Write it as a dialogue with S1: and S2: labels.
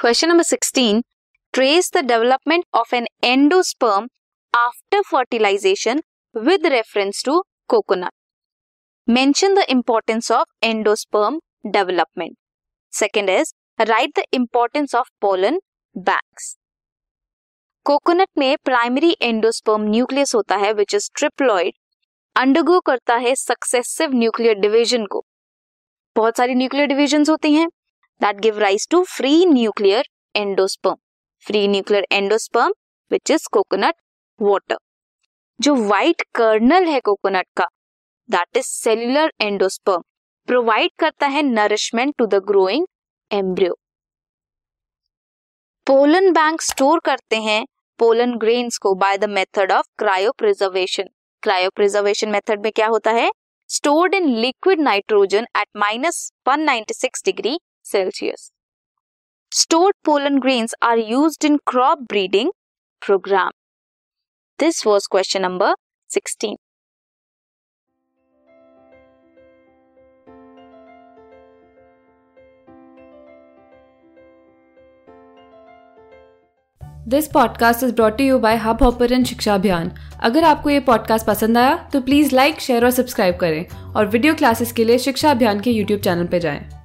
S1: Question number 16 trace the development of an endosperm after fertilization with reference to coconut mention the importance of endosperm development second is write the importance of pollen bags coconut में primary endosperm nucleus होता है which is triploid undergo करता है successive nuclear division को। बहुत सारी nuclear division होती हैं। That give rise to free nuclear endosperm free nuclear endosperm which is coconut water जो व्हाइट कर्नल है कोकोनट का that is cellular endosperm provide करता है nourishment to the growing embryo pollen bank store करते हैं pollen grains को by the method of cryopreservation cryopreservation method में क्या होता है? Stored in liquid nitrogen at minus one degree Celsius Stored pollen grains are used in crop breeding program. This was question number 16.
S2: This podcast is brought you by Hub Hopper शिक्षा अभियान अगर आपको ये podcast पसंद आया तो please like share और subscribe करें और वीडियो क्लासेस के लिए शिक्षा अभियान के यूट्यूब चैनल पर जाएँ।